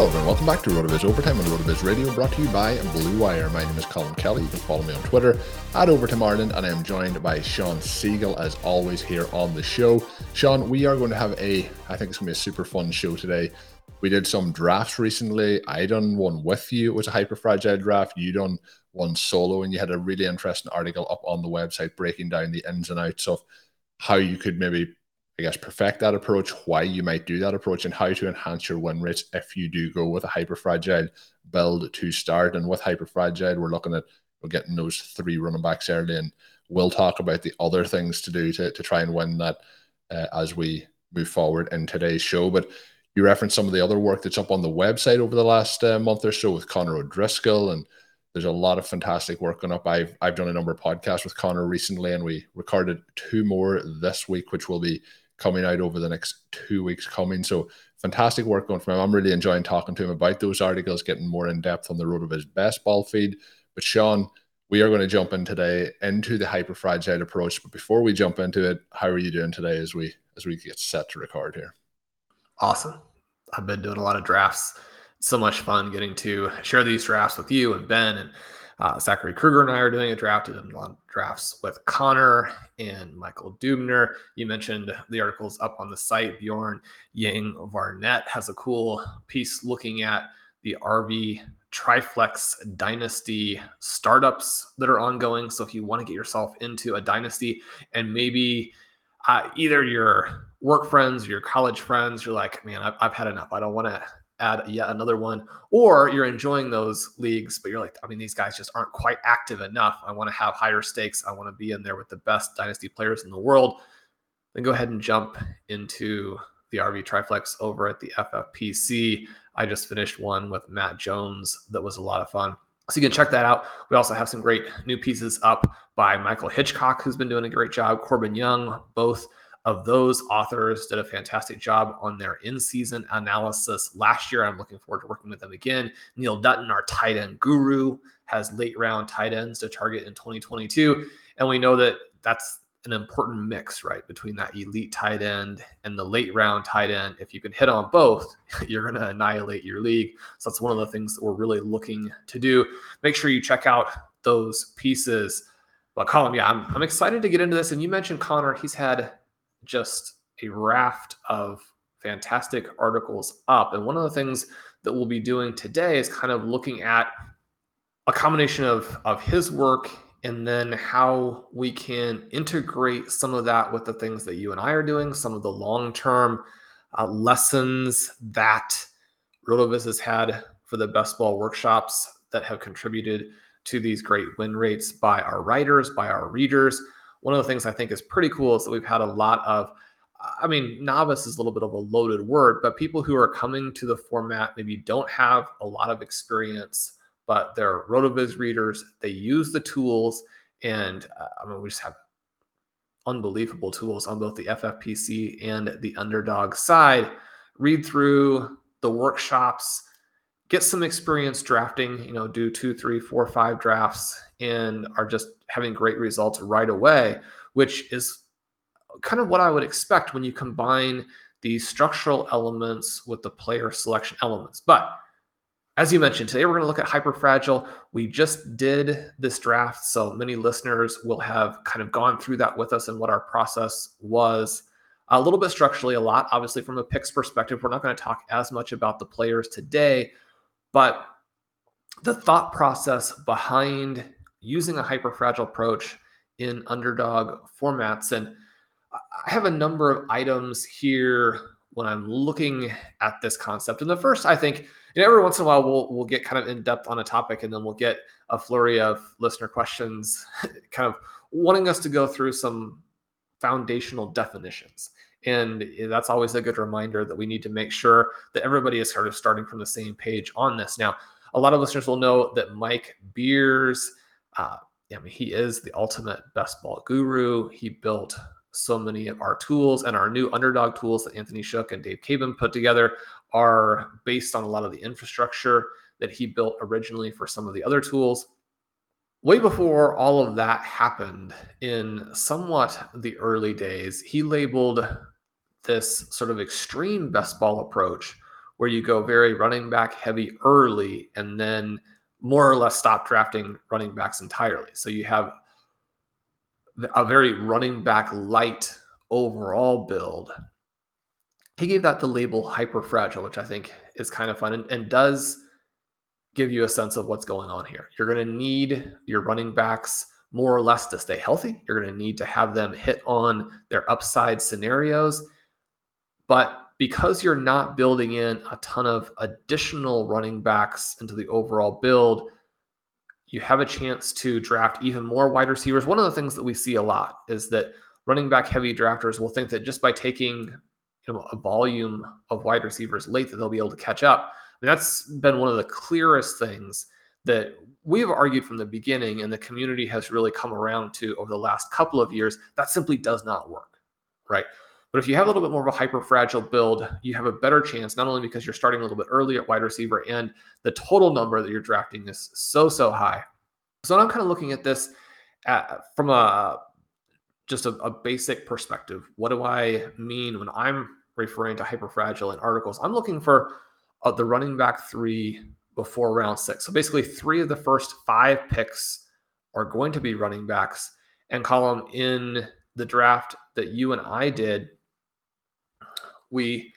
Hello everyone, welcome back to RotoViz Overtime on RotoViz Radio, brought to you by Blue Wire. My name is Colm Kelly. You can follow me on Twitter at Overtime Ireland, and I am joined by Sean Siegele, as always here on the show. Sean, we are going to have a, I think it's going to be a super fun show today. We did some drafts recently. I done one with you. It was a hyper fragile draft. You done one solo, and you had a really interesting article up on the website breaking down the ins and outs of how you could maybe I guess, perfect that approach, why you might do that approach, and how to enhance your win rates if you do go with a hyper fragile build to start. And with hyper fragile, we're looking at we're getting those three running backs early, and we'll talk about the other things to do to, to try and win that uh, as we move forward in today's show. But you referenced some of the other work that's up on the website over the last uh, month or so with Connor O'Driscoll and there's a lot of fantastic work going up. I've I've done a number of podcasts with Connor recently, and we recorded two more this week, which will be coming out over the next two weeks coming. So fantastic work going from him. I'm really enjoying talking to him about those articles, getting more in depth on the road of his best ball feed. But Sean, we are going to jump in today into the hyper fragile approach. But before we jump into it, how are you doing today as we as we get set to record here? Awesome. I've been doing a lot of drafts. So much fun getting to share these drafts with you and Ben and uh, Zachary Kruger and I are doing a draft. and a lot of drafts with Connor and Michael Dubner. You mentioned the articles up on the site. Bjorn Yang Varnett has a cool piece looking at the RV Triflex Dynasty startups that are ongoing. So if you want to get yourself into a dynasty and maybe uh, either your work friends, your college friends, you're like, man, I've, I've had enough. I don't want to add yet another one, or you're enjoying those leagues, but you're like, I mean, these guys just aren't quite active enough. I want to have higher stakes. I want to be in there with the best dynasty players in the world. Then go ahead and jump into the RV Triflex over at the FFPC. I just finished one with Matt Jones that was a lot of fun. So you can check that out. We also have some great new pieces up by Michael Hitchcock, who's been doing a great job, Corbin Young, both of those authors did a fantastic job on their in-season analysis last year. I'm looking forward to working with them again. Neil Dutton, our tight end guru, has late round tight ends to target in 2022, and we know that that's an important mix, right, between that elite tight end and the late round tight end. If you can hit on both, you're going to annihilate your league. So that's one of the things that we're really looking to do. Make sure you check out those pieces. But Colin, yeah, I'm, I'm excited to get into this. And you mentioned Connor; he's had just a raft of fantastic articles up. And one of the things that we'll be doing today is kind of looking at a combination of, of his work and then how we can integrate some of that with the things that you and I are doing, some of the long term uh, lessons that RotoViz has had for the best ball workshops that have contributed to these great win rates by our writers, by our readers one of the things I think is pretty cool is that we've had a lot of, I mean, novice is a little bit of a loaded word, but people who are coming to the format maybe don't have a lot of experience, but they're RotoViz readers. They use the tools, and uh, I mean, we just have unbelievable tools on both the FFPC and the underdog side. Read through the workshops, get some experience drafting, you know, do two, three, four, five drafts and are just having great results right away, which is kind of what I would expect when you combine the structural elements with the player selection elements. But as you mentioned, today we're going to look at hyperfragile. We just did this draft, so many listeners will have kind of gone through that with us and what our process was. A little bit structurally, a lot, obviously, from a picks perspective. We're not going to talk as much about the players today, but the thought process behind using a hyperfragile approach in underdog formats. And I have a number of items here when I'm looking at this concept. And the first, I think, you know, every once in a while we'll we'll get kind of in depth on a topic, and then we'll get a flurry of listener questions, kind of wanting us to go through some foundational definitions. And that's always a good reminder that we need to make sure that everybody is sort of starting from the same page on this. Now, a lot of listeners will know that Mike Beers, uh, I mean, he is the ultimate best ball guru. He built so many of our tools and our new underdog tools that Anthony Shook and Dave Caban put together are based on a lot of the infrastructure that he built originally for some of the other tools. Way before all of that happened, in somewhat the early days, he labeled this sort of extreme best ball approach where you go very running back heavy early and then more or less stop drafting running backs entirely. So you have a very running back light overall build. He gave that the label hyper fragile, which I think is kind of fun and, and does give you a sense of what's going on here. You're going to need your running backs more or less to stay healthy. You're going to need to have them hit on their upside scenarios. But because you're not building in a ton of additional running backs into the overall build, you have a chance to draft even more wide receivers. One of the things that we see a lot is that running back heavy drafters will think that just by taking you know a volume of wide receivers late that they'll be able to catch up. That's been one of the clearest things that we've argued from the beginning and the community has really come around to over the last couple of years. That simply does not work, right? But if you have a little bit more of a hyper fragile build, you have a better chance, not only because you're starting a little bit early at wide receiver and the total number that you're drafting is so, so high. So I'm kind of looking at this at, from a just a, a basic perspective. What do I mean when I'm referring to hyper fragile in articles? I'm looking for uh, the running back three before round six. So basically, three of the first five picks are going to be running backs. And Colm in the draft that you and I did, we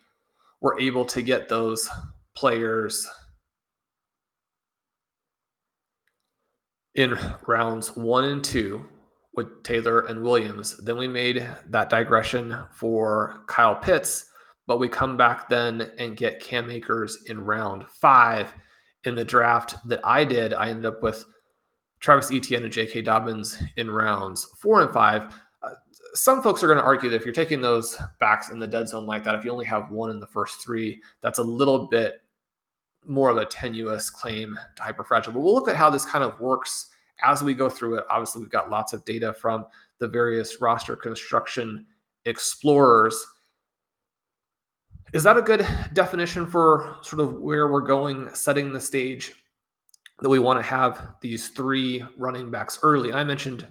were able to get those players in rounds one and two with Taylor and Williams. Then we made that digression for Kyle Pitts, but we come back then and get Cam Akers in round five. In the draft that I did, I ended up with Travis Etienne and J.K. Dobbins in rounds four and five some folks are going to argue that if you're taking those backs in the dead zone like that, if you only have one in the first three, that's a little bit more of a tenuous claim to hyperfragile. But we'll look at how this kind of works as we go through it. Obviously, we've got lots of data from the various roster construction explorers. Is that a good definition for sort of where we're going, setting the stage that we want to have these three running backs early? I mentioned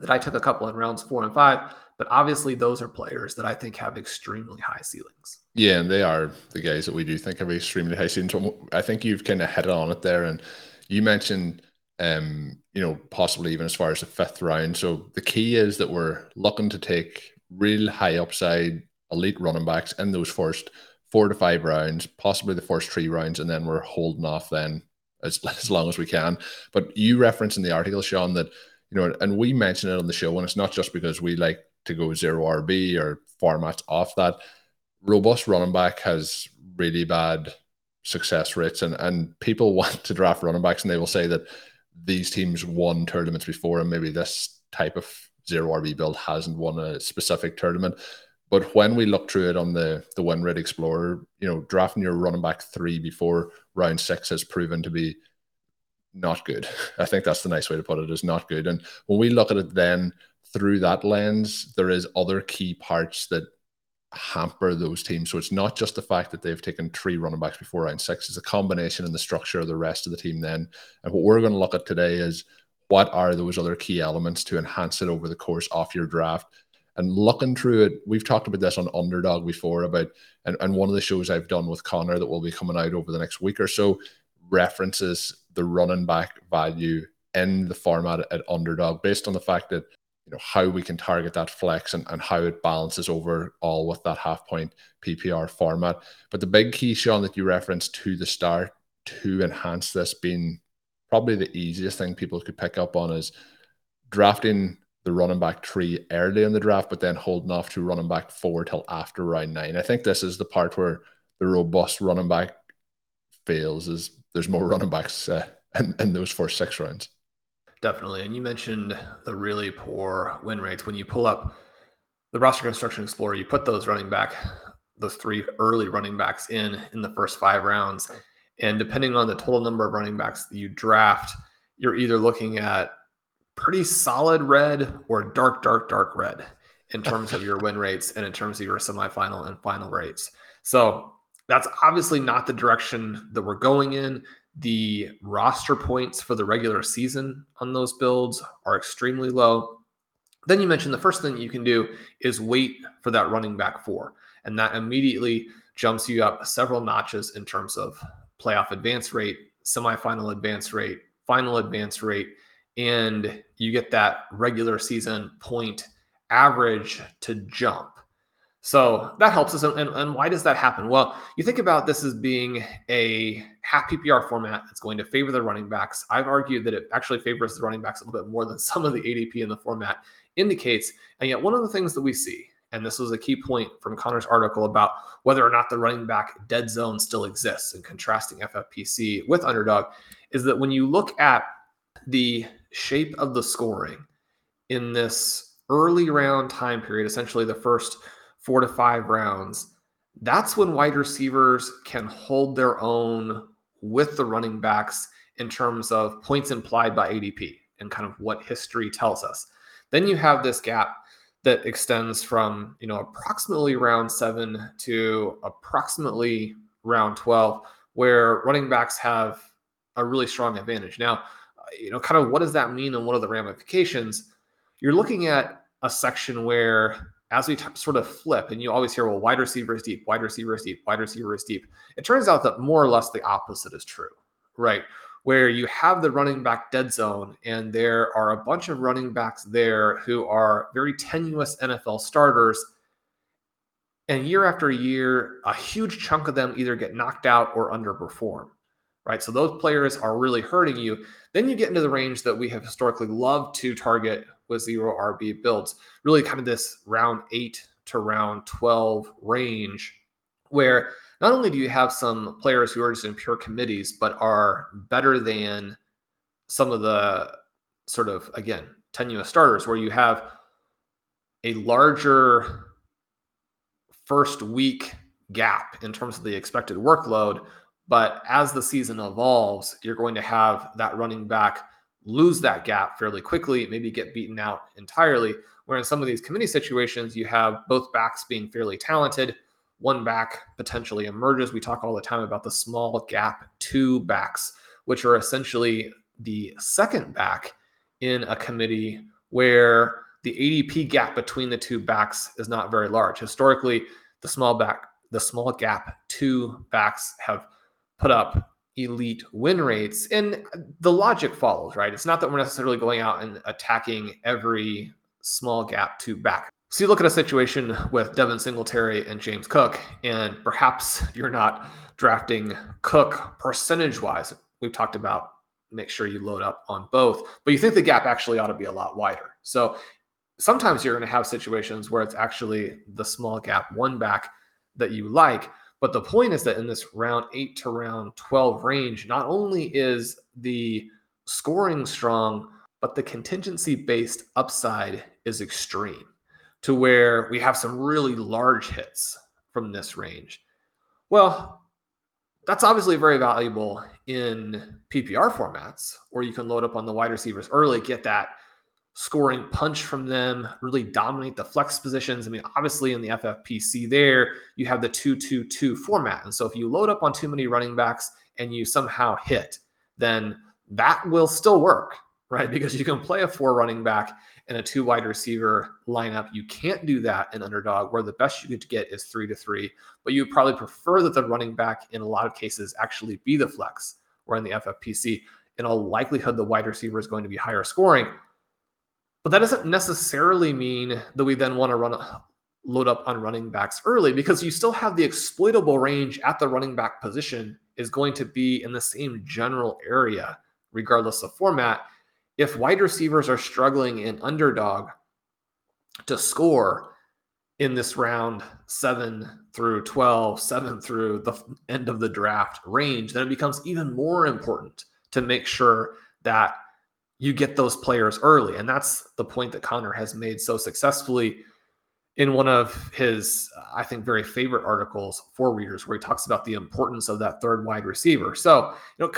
that I took a couple in rounds four and five. But obviously, those are players that I think have extremely high ceilings. Yeah, and they are the guys that we do think have extremely high ceilings. I think you've kind of hit on it there, and you mentioned, um, you know, possibly even as far as the fifth round. So the key is that we're looking to take real high upside elite running backs in those first four to five rounds, possibly the first three rounds, and then we're holding off then as, as long as we can. But you referenced in the article, Sean, that you know, and we mention it on the show, and it's not just because we like to go zero RB or formats off that. Robust running back has really bad success rates, and and people want to draft running backs, and they will say that these teams won tournaments before, and maybe this type of zero RB build hasn't won a specific tournament. But when we look through it on the the win rate explorer, you know, drafting your running back three before round six has proven to be not good. I think that's the nice way to put it is not good. And when we look at it then through that lens, there is other key parts that hamper those teams. So it's not just the fact that they've taken three running backs before round six, it's a combination in the structure of the rest of the team then. And what we're going to look at today is what are those other key elements to enhance it over the course of your draft. And looking through it, we've talked about this on Underdog before about, and, and one of the shows I've done with Connor that will be coming out over the next week or so references the running back value in the format at Underdog based on the fact that you know how we can target that flex and, and how it balances over all with that half point PPR format. But the big key, Sean, that you referenced to the start to enhance this being probably the easiest thing people could pick up on is drafting the running back three early in the draft, but then holding off to running back four till after round nine. I think this is the part where the robust running back fails is there's more running backs uh, in, in those first six rounds. Definitely. And you mentioned the really poor win rates. When you pull up the roster construction explorer, you put those running back, those three early running backs in in the first five rounds. And depending on the total number of running backs that you draft, you're either looking at pretty solid red or dark, dark, dark red in terms of your win rates and in terms of your semifinal and final rates. So that's obviously not the direction that we're going in. The roster points for the regular season on those builds are extremely low. Then you mentioned the first thing you can do is wait for that running back four. And that immediately jumps you up several notches in terms of playoff advance rate, semifinal advance rate, final advance rate, and you get that regular season point average to jump. So that helps us. And, and, why does that happen? Well, you think about this as being a half PPR format that's going to favor the running backs. I've argued that it actually favors the running backs a little bit more than some of the ADP in the format indicates. And yet, one of the things that we see, and this was a key point from Connor's article about whether or not the running back dead zone still exists and contrasting FFPC with underdog, is that when you look at the shape of the scoring in this early round time period, essentially the first four to five rounds, that's when wide receivers can hold their own with the running backs in terms of points implied by ADP and kind of what history tells us. Then you have this gap that extends from, you know, approximately round 7 to approximately round 12 where running backs have a really strong advantage. Now, you know, kind of what does that mean and what are the ramifications? You're looking at a section where as we t- sort of flip, and you always hear, well, wide receiver is deep, wide receiver is deep, wide receiver is deep. It turns out that more or less the opposite is true, right? Where you have the running back dead zone, and there are a bunch of running backs there who are very tenuous NFL starters. And year after year, a huge chunk of them either get knocked out or underperform, right? So those players are really hurting you. Then you get into the range that we have historically loved to target with zero RB builds, really kind of this round eight to round 12 range where not only do you have some players who are just in pure committees, but are better than some of the sort of, again, tenuous starters, where you have a larger first week gap in terms of the expected workload. But as the season evolves, you're going to have that running back lose that gap fairly quickly, maybe get beaten out entirely. Where in some of these committee situations, you have both backs being fairly talented. One back potentially emerges. We talk all the time about the small gap two backs, which are essentially the second back in a committee where the ADP gap between the two backs is not very large. Historically, the small back, the small gap two backs have put up elite win rates. And the logic follows, right? It's not that we're necessarily going out and attacking every small gap to back. So you look at a situation with Devin Singletary and James Cook, and perhaps you're not drafting Cook percentage wise. We've talked about make sure you load up on both, but you think the gap actually ought two be a lot wider. So sometimes you're going to have situations where it's actually the small gap one back that you like, but the point is that in this round eight to round 12 range, not only is the scoring strong, but the contingency based upside is extreme to where we have some really large hits from this range. Well, that's obviously very valuable in PPR formats where you can load up on the wide receivers early, get that scoring punch from them, really dominate the flex positions. I mean, obviously in the FFPC there, you have the 2-2-2 format. And so if you load up on too many running backs and you somehow hit, then that will still work, right? Because you can play a four running back and a two wide receiver lineup. You can't do that in underdog, where the best you could get is three to three. But you probably prefer that the running back in a lot of cases actually be the flex, where in the FFPC, in all likelihood, the wide receiver is going to be higher scoring. But that doesn't necessarily mean that we then want to run load up on running backs early because you still have the exploitable range at the running back position is going to be in the same general area regardless of format. If wide receivers are struggling in underdog to score in this round 7 through 12 7 through the end of the draft range then it becomes even more important to make sure that you get those players early and that's the point that Connor has made so successfully in one of his i think very favorite articles for readers where he talks about the importance of that third wide receiver so you know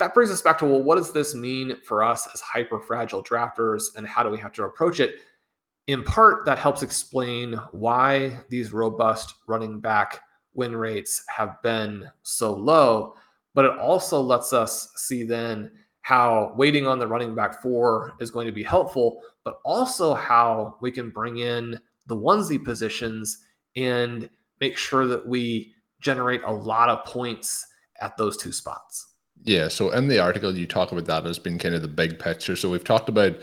that brings us back to well, what does this mean for us as hyper fragile drafters, and how do we have to approach it? In part, that helps explain why these robust running back win rates have been so low. But it also lets us see then how waiting on the running back four is going to be helpful, but also how we can bring in the onesie positions and make sure that we generate a lot of points at those two spots. Yeah, so in the article you talk about that as being kind of the big picture. So we've talked about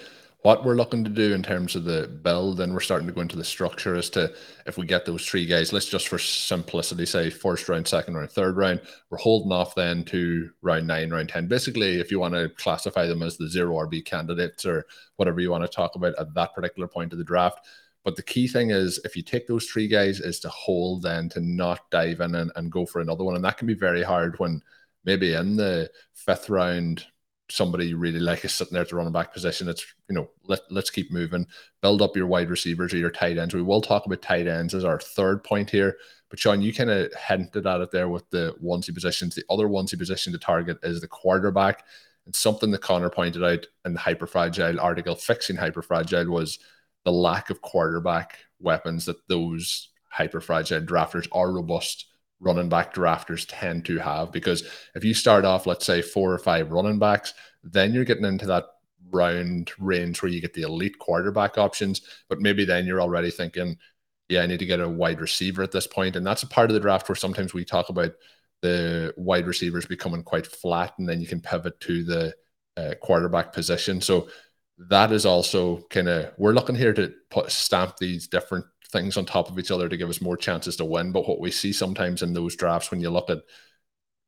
what we're looking to do in terms of the build, and we're starting to go into the structure as to if we get those three guys, let's just for simplicity say first round, second round, third round, we're holding off then to round nine, round 10. Basically, if you want to classify them as the zero RB candidates or whatever you want to talk about at that particular point of the draft. But the key thing is if you take those three guys, is to hold then to not dive in and, and go for another one. And that can be very hard when maybe in the fifth round, somebody you really like is sitting there at the running back position. It's you know let let's keep moving, build up your wide receivers or your tight ends. We will talk about tight ends as our third point here. But Sean, you kind of hinted at it there with the onesie positions. The other onesie position to target is the quarterback. And something that Connor pointed out in the hyperfragile article, fixing hyperfragile, was the lack of quarterback weapons that those hyperfragile drafters are robust running back drafters tend to have because if you start off, let's say, four or five running backs, then you're getting into that round range where you get the elite quarterback options. But maybe then you're already thinking, yeah, I need to get a wide receiver at this point. And that's a part of the draft where sometimes we talk about the wide receivers becoming quite flat and then you can pivot to the uh, quarterback position. So that is also kind of, we're looking here to put stamp these different things on top of each other to give us more chances to win. But what we see sometimes in those drafts, when you look at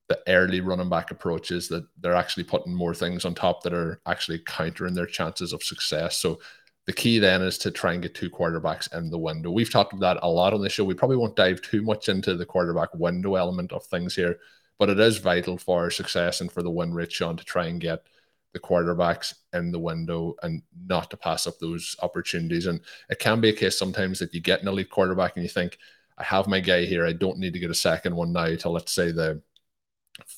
the early running back approaches, that they're actually putting more things on top that are actually countering their chances of success. So the key then is to try and get two quarterbacks in the window. We've talked about that a lot on the show. We probably won't dive too much into the quarterback window element of things here, but it is vital for success and for the win rate, Sean, to try and get the quarterbacks in the window and not to pass up those opportunities. And it can be a case sometimes that you get an elite quarterback and you think, I have my guy here. I don't need to get a second one now till let's say the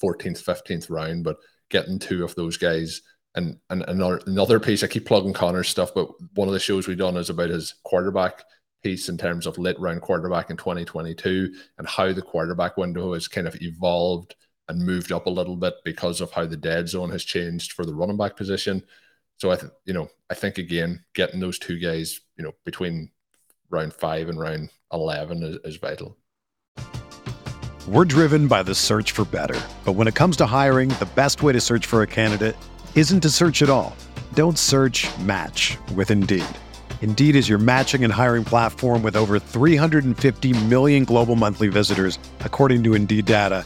14th, 15th round, but getting two of those guys. And, and another, another piece, I keep plugging Connor's stuff, but one of the shows we've done is about his quarterback piece in terms of late round quarterback in 2022 and how the quarterback window has kind of evolved and moved up a little bit because of how the dead zone has changed for the running back position. So I, th- you know, I think again getting those two guys, you know, between round five and round eleven is, is vital. We're driven by the search for better, but when it comes to hiring, the best way to search for a candidate isn't to search at all. Don't search. Match with Indeed. Indeed is your matching and hiring platform with over 350 million global monthly visitors, according to Indeed data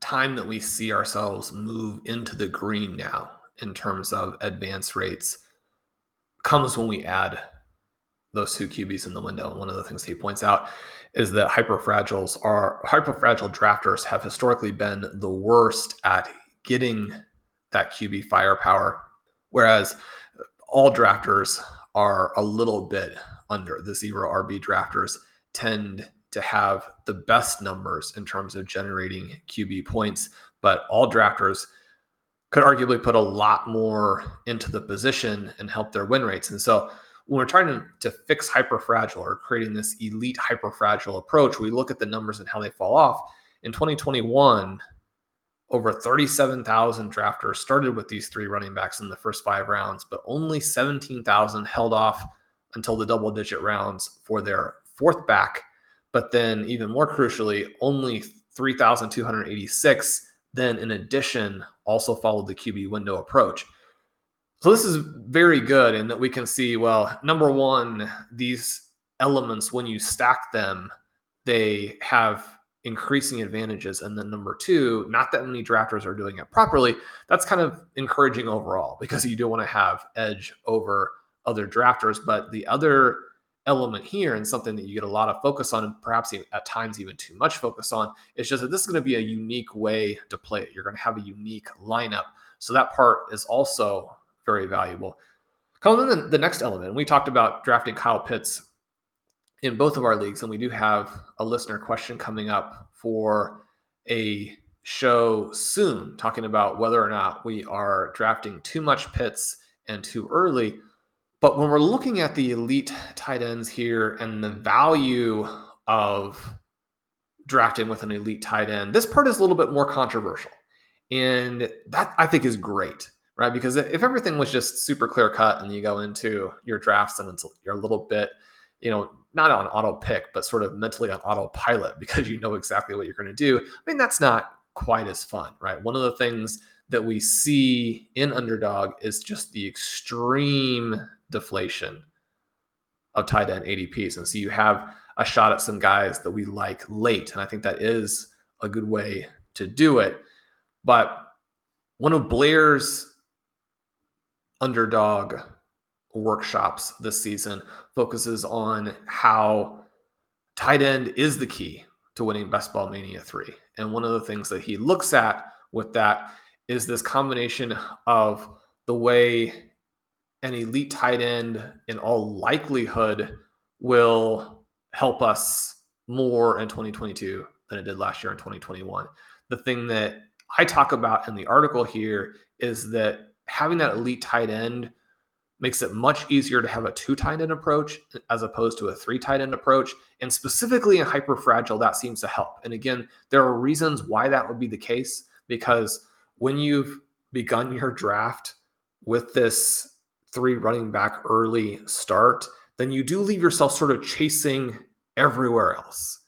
time that we see ourselves move into the green now in terms of advance rates comes when we add those two QBs in the window. And one of the things he points out is that hyperfragiles are hyperfragile drafters have historically been the worst at getting that QB firepower, whereas all drafters are a little bit under. The zero RB drafters tend to have the best numbers in terms of generating QB points, but all drafters could arguably put a lot more into the position and help their win rates. And so when we're trying to, to fix hyperfragile or creating this elite hyperfragile approach, we look at the numbers and how they fall off. In 2021, over 37,000 drafters started with these three running backs in the first five rounds, but only 17,000 held off until the double digit rounds for their fourth back but then, even more crucially, only 3,286 then, in addition, also followed the QB window approach. So, this is very good in that we can see well, number one, these elements, when you stack them, they have increasing advantages. And then number two, not that many drafters are doing it properly. That's kind of encouraging overall because you do want to have edge over other drafters. But the other element here and something that you get a lot of focus on and perhaps at times even too much focus on is just that this is going to be a unique way to play it. You're going to have a unique lineup. So that part is also very valuable. Coming in the next element we talked about drafting kyle pitts in both of our leagues and we do have a listener question coming up for a show soon talking about whether or not we are drafting too much Pitts and too early but when we're looking at the elite tight ends here and the value of drafting with an elite tight end, this part is a little bit more controversial. And that I think is great, right? Because if everything was just super clear cut and you go into your drafts and it's, you're a little bit, you know, not on auto pick, but sort of mentally on autopilot because you know exactly what you're going to do. I mean, that's not quite as fun, right? One of the things that we see in underdog is just the extreme deflation of tight end ADPs. And so you have a shot at some guys that we like late. And I think that is a good way to do it. But one of Blair's underdog workshops this season focuses on how tight end is the key to winning Best Ball Mania 3. And one of the things that he looks at with that is this combination of the way an elite tight end in all likelihood will help us more in 2022 than it did last year in 2021. The thing that I talk about in the article here is that having that elite tight end makes it much easier to have a two tight end approach as opposed to a three tight end approach. And specifically in hyper fragile, that seems to help. And again, there are reasons why that would be the case because when you've begun your draft with this three running back early start, then you do leave yourself sort of chasing everywhere else.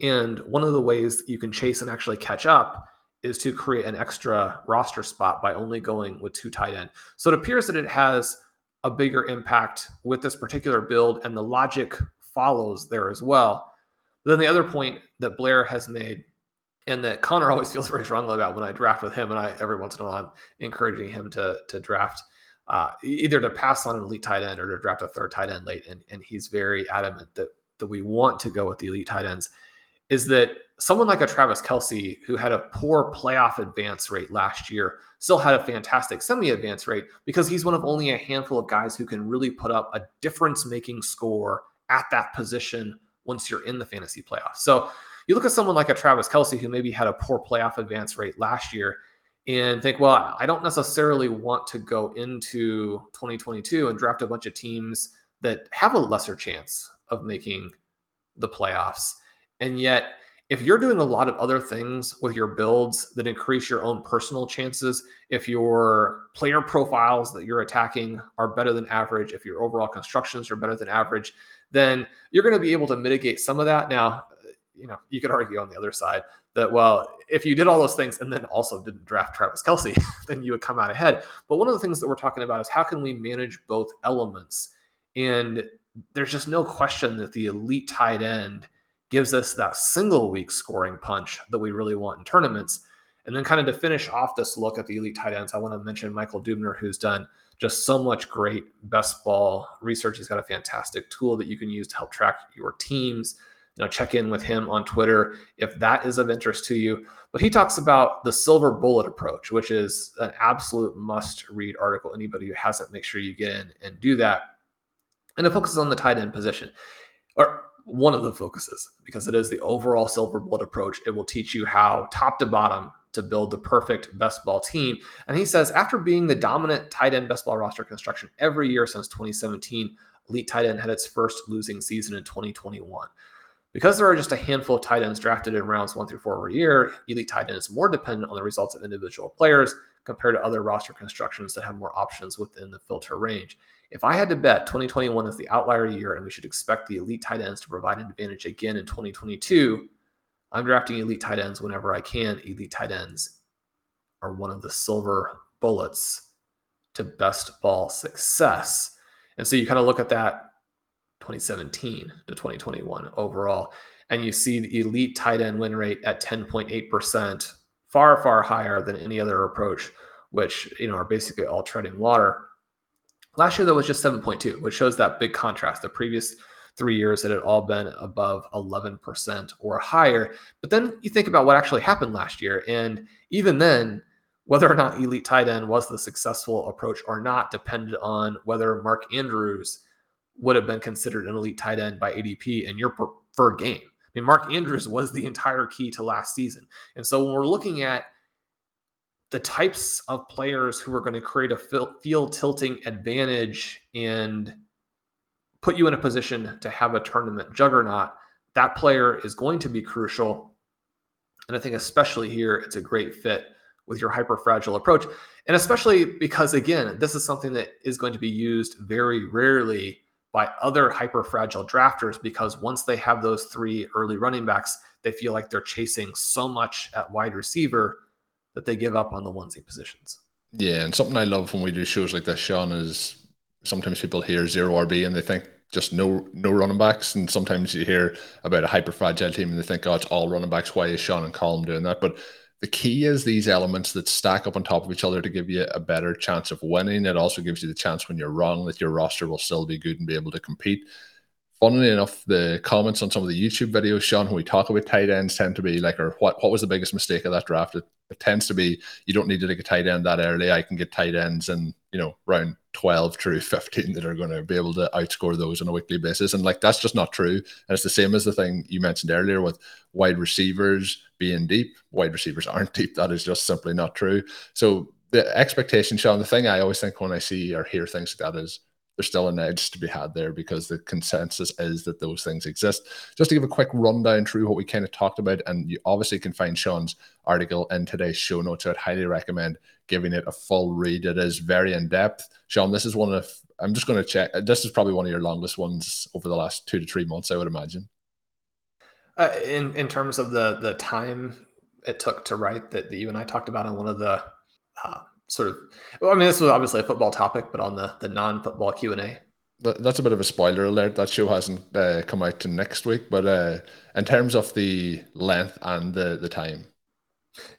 And one of the ways you can chase and actually catch up is to create an extra roster spot by only going with two tight end. So it appears that it has a bigger impact with this particular build, and the logic follows there as well. But then the other point that Blair has made, and that Connor always feels very strongly about when I draft with him, and I every once in a while I'm encouraging him to to draft uh, either to pass on an elite tight end or to draft a third tight end late, and and he's very adamant that that we want to go with the elite tight ends, is that someone like a Travis Kelce who had a poor playoff advance rate last year still had a fantastic semi advance rate because he's one of only a handful of guys who can really put up a difference making score at that position once you're in the fantasy playoffs. So you look at someone like a Travis Kelce who maybe had a poor playoff advance rate last year and think, well, I don't necessarily want to go into 2022 and draft a bunch of teams that have a lesser chance of making the playoffs. And yet, if you're doing a lot of other things with your builds that increase your own personal chances, if your player profiles that you're attacking are better than average, if your overall constructions are better than average, then you're going to be able to mitigate some of that. Now, you know, you could argue on the other side that, well, if you did all those things and then also didn't draft Travis Kelce, then you would come out ahead. But one of the things that we're talking about is how can we manage both elements? And there's just no question that the elite tight end gives us that single week scoring punch that we really want in tournaments. And then, kind of to finish off this look at the elite tight ends, I want to mention Michael Dubner, who's done just so much great best ball research. He's got a fantastic tool that you can use to help track your teams. You know, check in with him on Twitter if that is of interest to you. But he talks about the silver bullet approach, which is an absolute must read article. Anybody who hasn't, make sure you get in and do that. And it focuses on the tight end position, or one of the focuses, because it is the overall silver bullet approach. It will teach you how top to bottom to build the perfect best ball team. And he says, after being the dominant tight end best ball roster construction every year since 2017, Elite Tight End had its first losing season in 2021. Because there are just a handful of tight ends drafted in rounds one through four every year, Elite Tight End is more dependent on the results of individual players compared to other roster constructions that have more options within the filter range. If I had to bet 2021 is the outlier year and we should expect the elite tight ends to provide an advantage again in 2022, I'm drafting elite tight ends whenever I can. Elite tight ends are one of the silver bullets to best ball success. And so you kind of look at that 2017 to 2021 overall, and you see the elite tight end win rate at 10.8%, far, far higher than any other approach, which you know are basically all treading water. Last year, though, was just 7.2, which shows that big contrast. The previous three years it had all been above 11% or higher. But then you think about what actually happened last year. And even then, whether or not elite tight end was the successful approach or not depended on whether Mark Andrews would have been considered an elite tight end by ADP in your preferred game. I mean, Mark Andrews was the entire key to last season. And so when we're looking at the types of players who are going to create a field tilting advantage and put you in a position to have a tournament juggernaut, that player is going to be crucial. And I think, especially here, it's a great fit with your hyper fragile approach. And especially because, again, this is something that is going to be used very rarely by other hyper fragile drafters because once they have those three early running backs, they feel like they're chasing so much at wide receiver that they give up on the onesie positions. Yeah, and something I love when we do shows like this, Sean, is sometimes people hear zero RB and they think just no no running backs. And sometimes you hear about a hyper fragile team and they think, oh, it's all running backs. Why is Sean and Colm doing that? But the key is these elements that stack up on top of each other to give you a better chance of winning. It also gives you the chance when you're wrong that your roster will still be good and be able to compete funnily enough, the comments on some of the YouTube videos, Sean, when we talk about tight ends, tend to be like, or what what was the biggest mistake of that draft? It, it tends to be you don't need to take a tight end that early. I can get tight ends in, you know, round 12 through 15 that are going to be able to outscore those on a weekly basis. And like that's just not true. And it's the same as the thing you mentioned earlier with wide receivers being deep. Wide receivers aren't deep. That is just simply not true. So the expectation, Sean, the thing I always think when I see or hear things like that is there's still an edge to be had there because the consensus is that those things exist. Just to give a quick rundown through what we kind of talked about, and you obviously can find Sean's article in today's show notes. I'd highly recommend giving it a full read. It is very in depth. Sean, this is one of I'm just going to check. This is probably one of your longest ones over the last two to three months, I would imagine. Uh, in in terms of the the time it took to write that, you and I talked about in one of the uh, sort of. Well, I mean, this was obviously a football topic, but on the the non football Q and A. That's a bit of a spoiler alert. That show hasn't uh, come out to next week, but uh, in terms of the length and the the time,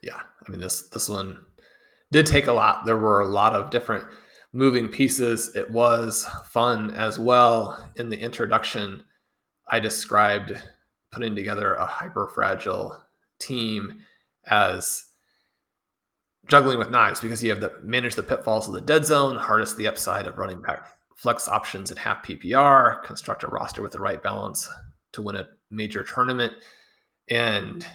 yeah, I mean this this one did take a lot. There were a lot of different moving pieces. It was fun as well. In the introduction, I described putting together a hyper fragile team as juggling with knives because you have to manage the pitfalls of the dead zone, harness the upside of running back flex options in half PPR, construct a roster with the right balance to win a major tournament, and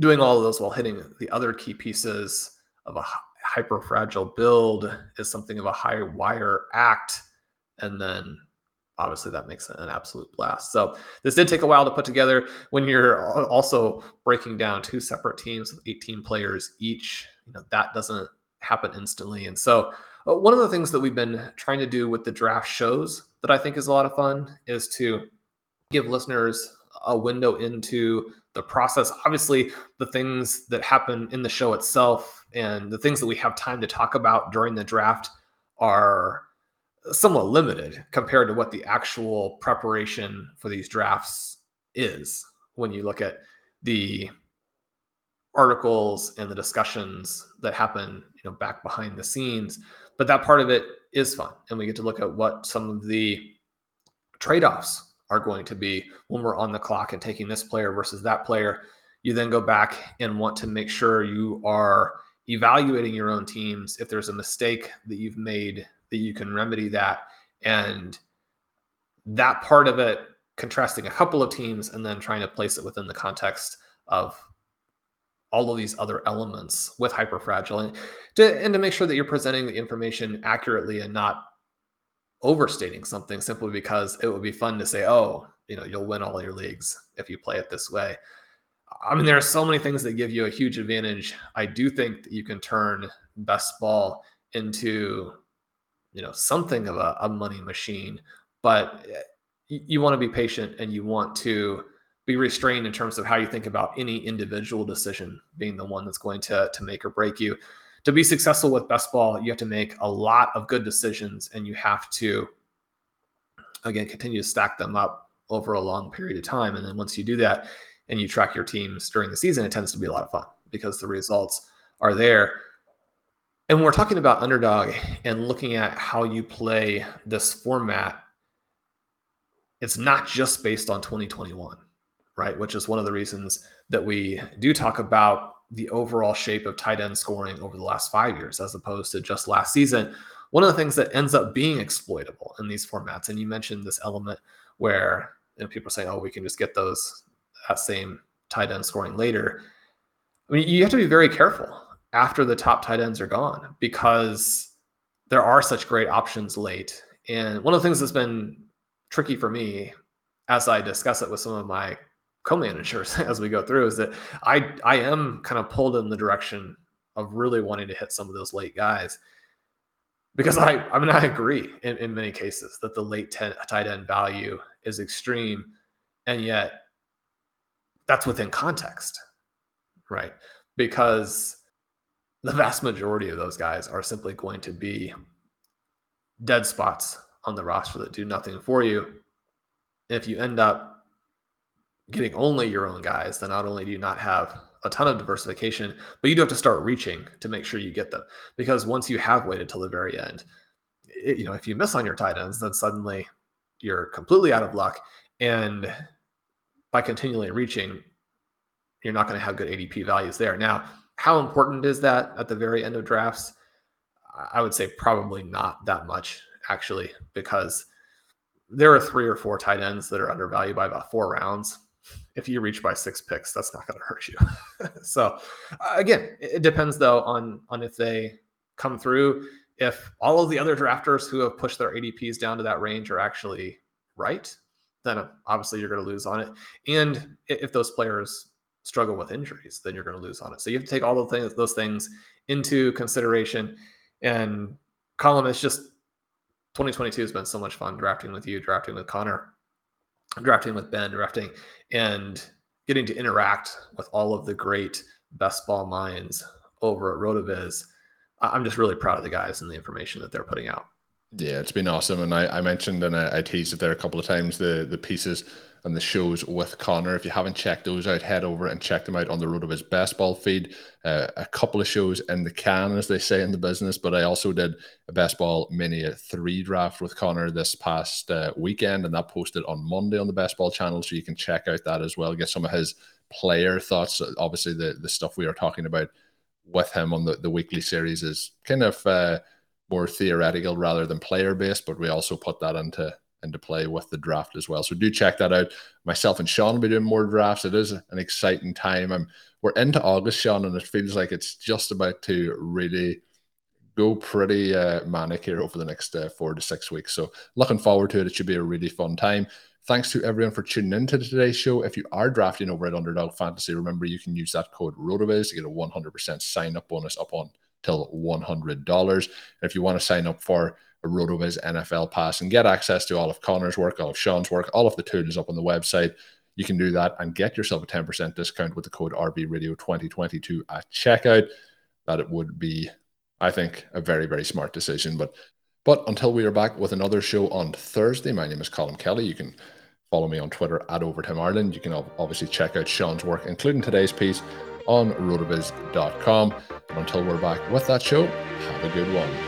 doing all of those while hitting the other key pieces of a hyper fragile build is something of a high wire act. And then obviously that makes it an absolute blast. So this did take a while to put together when you're also breaking down two separate teams with 18 players each, you know, that doesn't happen instantly. And so uh, one of the things that we've been trying to do with the draft shows that I think is a lot of fun is to give listeners a window into the process. Obviously, the things that happen in the show itself and the things that we have time to talk about during the draft are somewhat limited compared to what the actual preparation for these drafts is when you look at the articles and the discussions that happen you know back behind the scenes. But that part of it is fun and we get to look at what some of the trade-offs are going to be when we're on the clock and taking this player versus that player. You then go back and want to make sure you are evaluating your own teams. If there's a mistake that you've made that you can remedy that and that part of it contrasting a couple of teams and then trying to place it within the context of all of these other elements with hyperfragile and to, and to make sure that you're presenting the information accurately and not overstating something simply because it would be fun to say oh you know you'll win all your leagues if you play it this way I mean, there are so many things that give you a huge advantage. I do think that you can turn best ball into, you know, something of a, a money machine, but eh, you, you want to be patient and you want to be restrained in terms of how you think about any individual decision being the one that's going to, to make or break you. To be successful with best ball, you have to make a lot of good decisions and you have to, again, continue to stack them up over a long period of time. And then once you do that, and you track your teams during the season, it tends to be a lot of fun because the results are there. And when we're talking about underdog and looking at how you play this format, it's not just based on 2021, right? Which is one of the reasons that we do talk about the overall shape of tight end scoring over the last five years as opposed to just last season. One of the things that ends up being exploitable in these formats, and you mentioned this element where you know, people are saying, oh, we can just get those that same tight end scoring later. I mean, you have to be very careful after the top tight ends are gone because there are such great options late. And one of the things that's been tricky for me as I discuss it with some of my co-managers as we go through is that I I am kind of pulled in the direction of really wanting to hit some of those late guys because I I mean I agree in, in many cases that the late ten, tight end value is extreme and yet that's within context, right? Because the vast majority of those guys are simply going to be dead spots on the roster that do nothing for you. If you end up getting only your own guys, then not only do you not have a ton of diversification, but you do have to start reaching to make sure you get them. Because once you have waited till the very end, it, you know, if you miss on your tight ends, then suddenly you're completely out of luck. And by continually reaching, you're not going to have good ADP values there. Now, how important is that at the very end of drafts? I would say probably not that much, actually, because there are three or four tight ends that are undervalued by about four rounds. If you reach by six picks, that's not going to hurt you. so, uh, again, it depends though on on if they come through. If all of the other drafters who have pushed their ADPs down to that range are actually right, then uh, obviously you're going to lose on it. And if those players struggle with injuries, then you're going to lose on it. So you have to take all the things, those things into consideration. And Colm, it's just 2022 has been so much fun drafting with you, drafting with Connor, drafting with Ben, drafting, and getting to interact with all of the great best ball minds over at RotoViz. I'm just really proud of the guys and the information that they're putting out. Yeah, it's been awesome, and I, I mentioned and I, I teased it there a couple of times the the pieces and the shows with Connor. If you haven't checked those out, head over and check them out on the RotoViz Best Ball feed. Uh, a couple of shows in the can, as they say in the business, but I also did a Best Ball Mini 3 draft with Connor this past uh, weekend, and that posted on Monday on the Best Ball channel, so you can check out that as well, get some of his player thoughts. Obviously, the, the stuff we are talking about with him on the, the weekly series is kind of. Uh, more theoretical rather than player based, but we also put that into into play with the draft as well. So do check that out. Myself and Sean will be doing more drafts. It is an exciting time. I'm we're into August, Sean, and it feels like it's just about to really go pretty uh, manic here over the next uh, four to six weeks. So looking forward to it. It should be a really fun time. Thanks to everyone for tuning in to today's show. If you are drafting over at Underdog Fantasy, remember you can use that code RotoViz to get a 100% sign up bonus up on till $100. And if you want to sign up for RotoViz NFL pass and get access to all of Connor's work, all of Sean's work, all of the tools up on the website, you can do that and get yourself a 10% discount with the code RBRadio2022 at uh, checkout. That it would be, I think, a very, very smart decision. But but until we are back with another show on Thursday, my name is Colm Kelly. You can follow me on Twitter at Overtime Ireland. You can obviously check out Sean's work, including today's piece on rotoviz.com. And until we're back with that show, have a good one.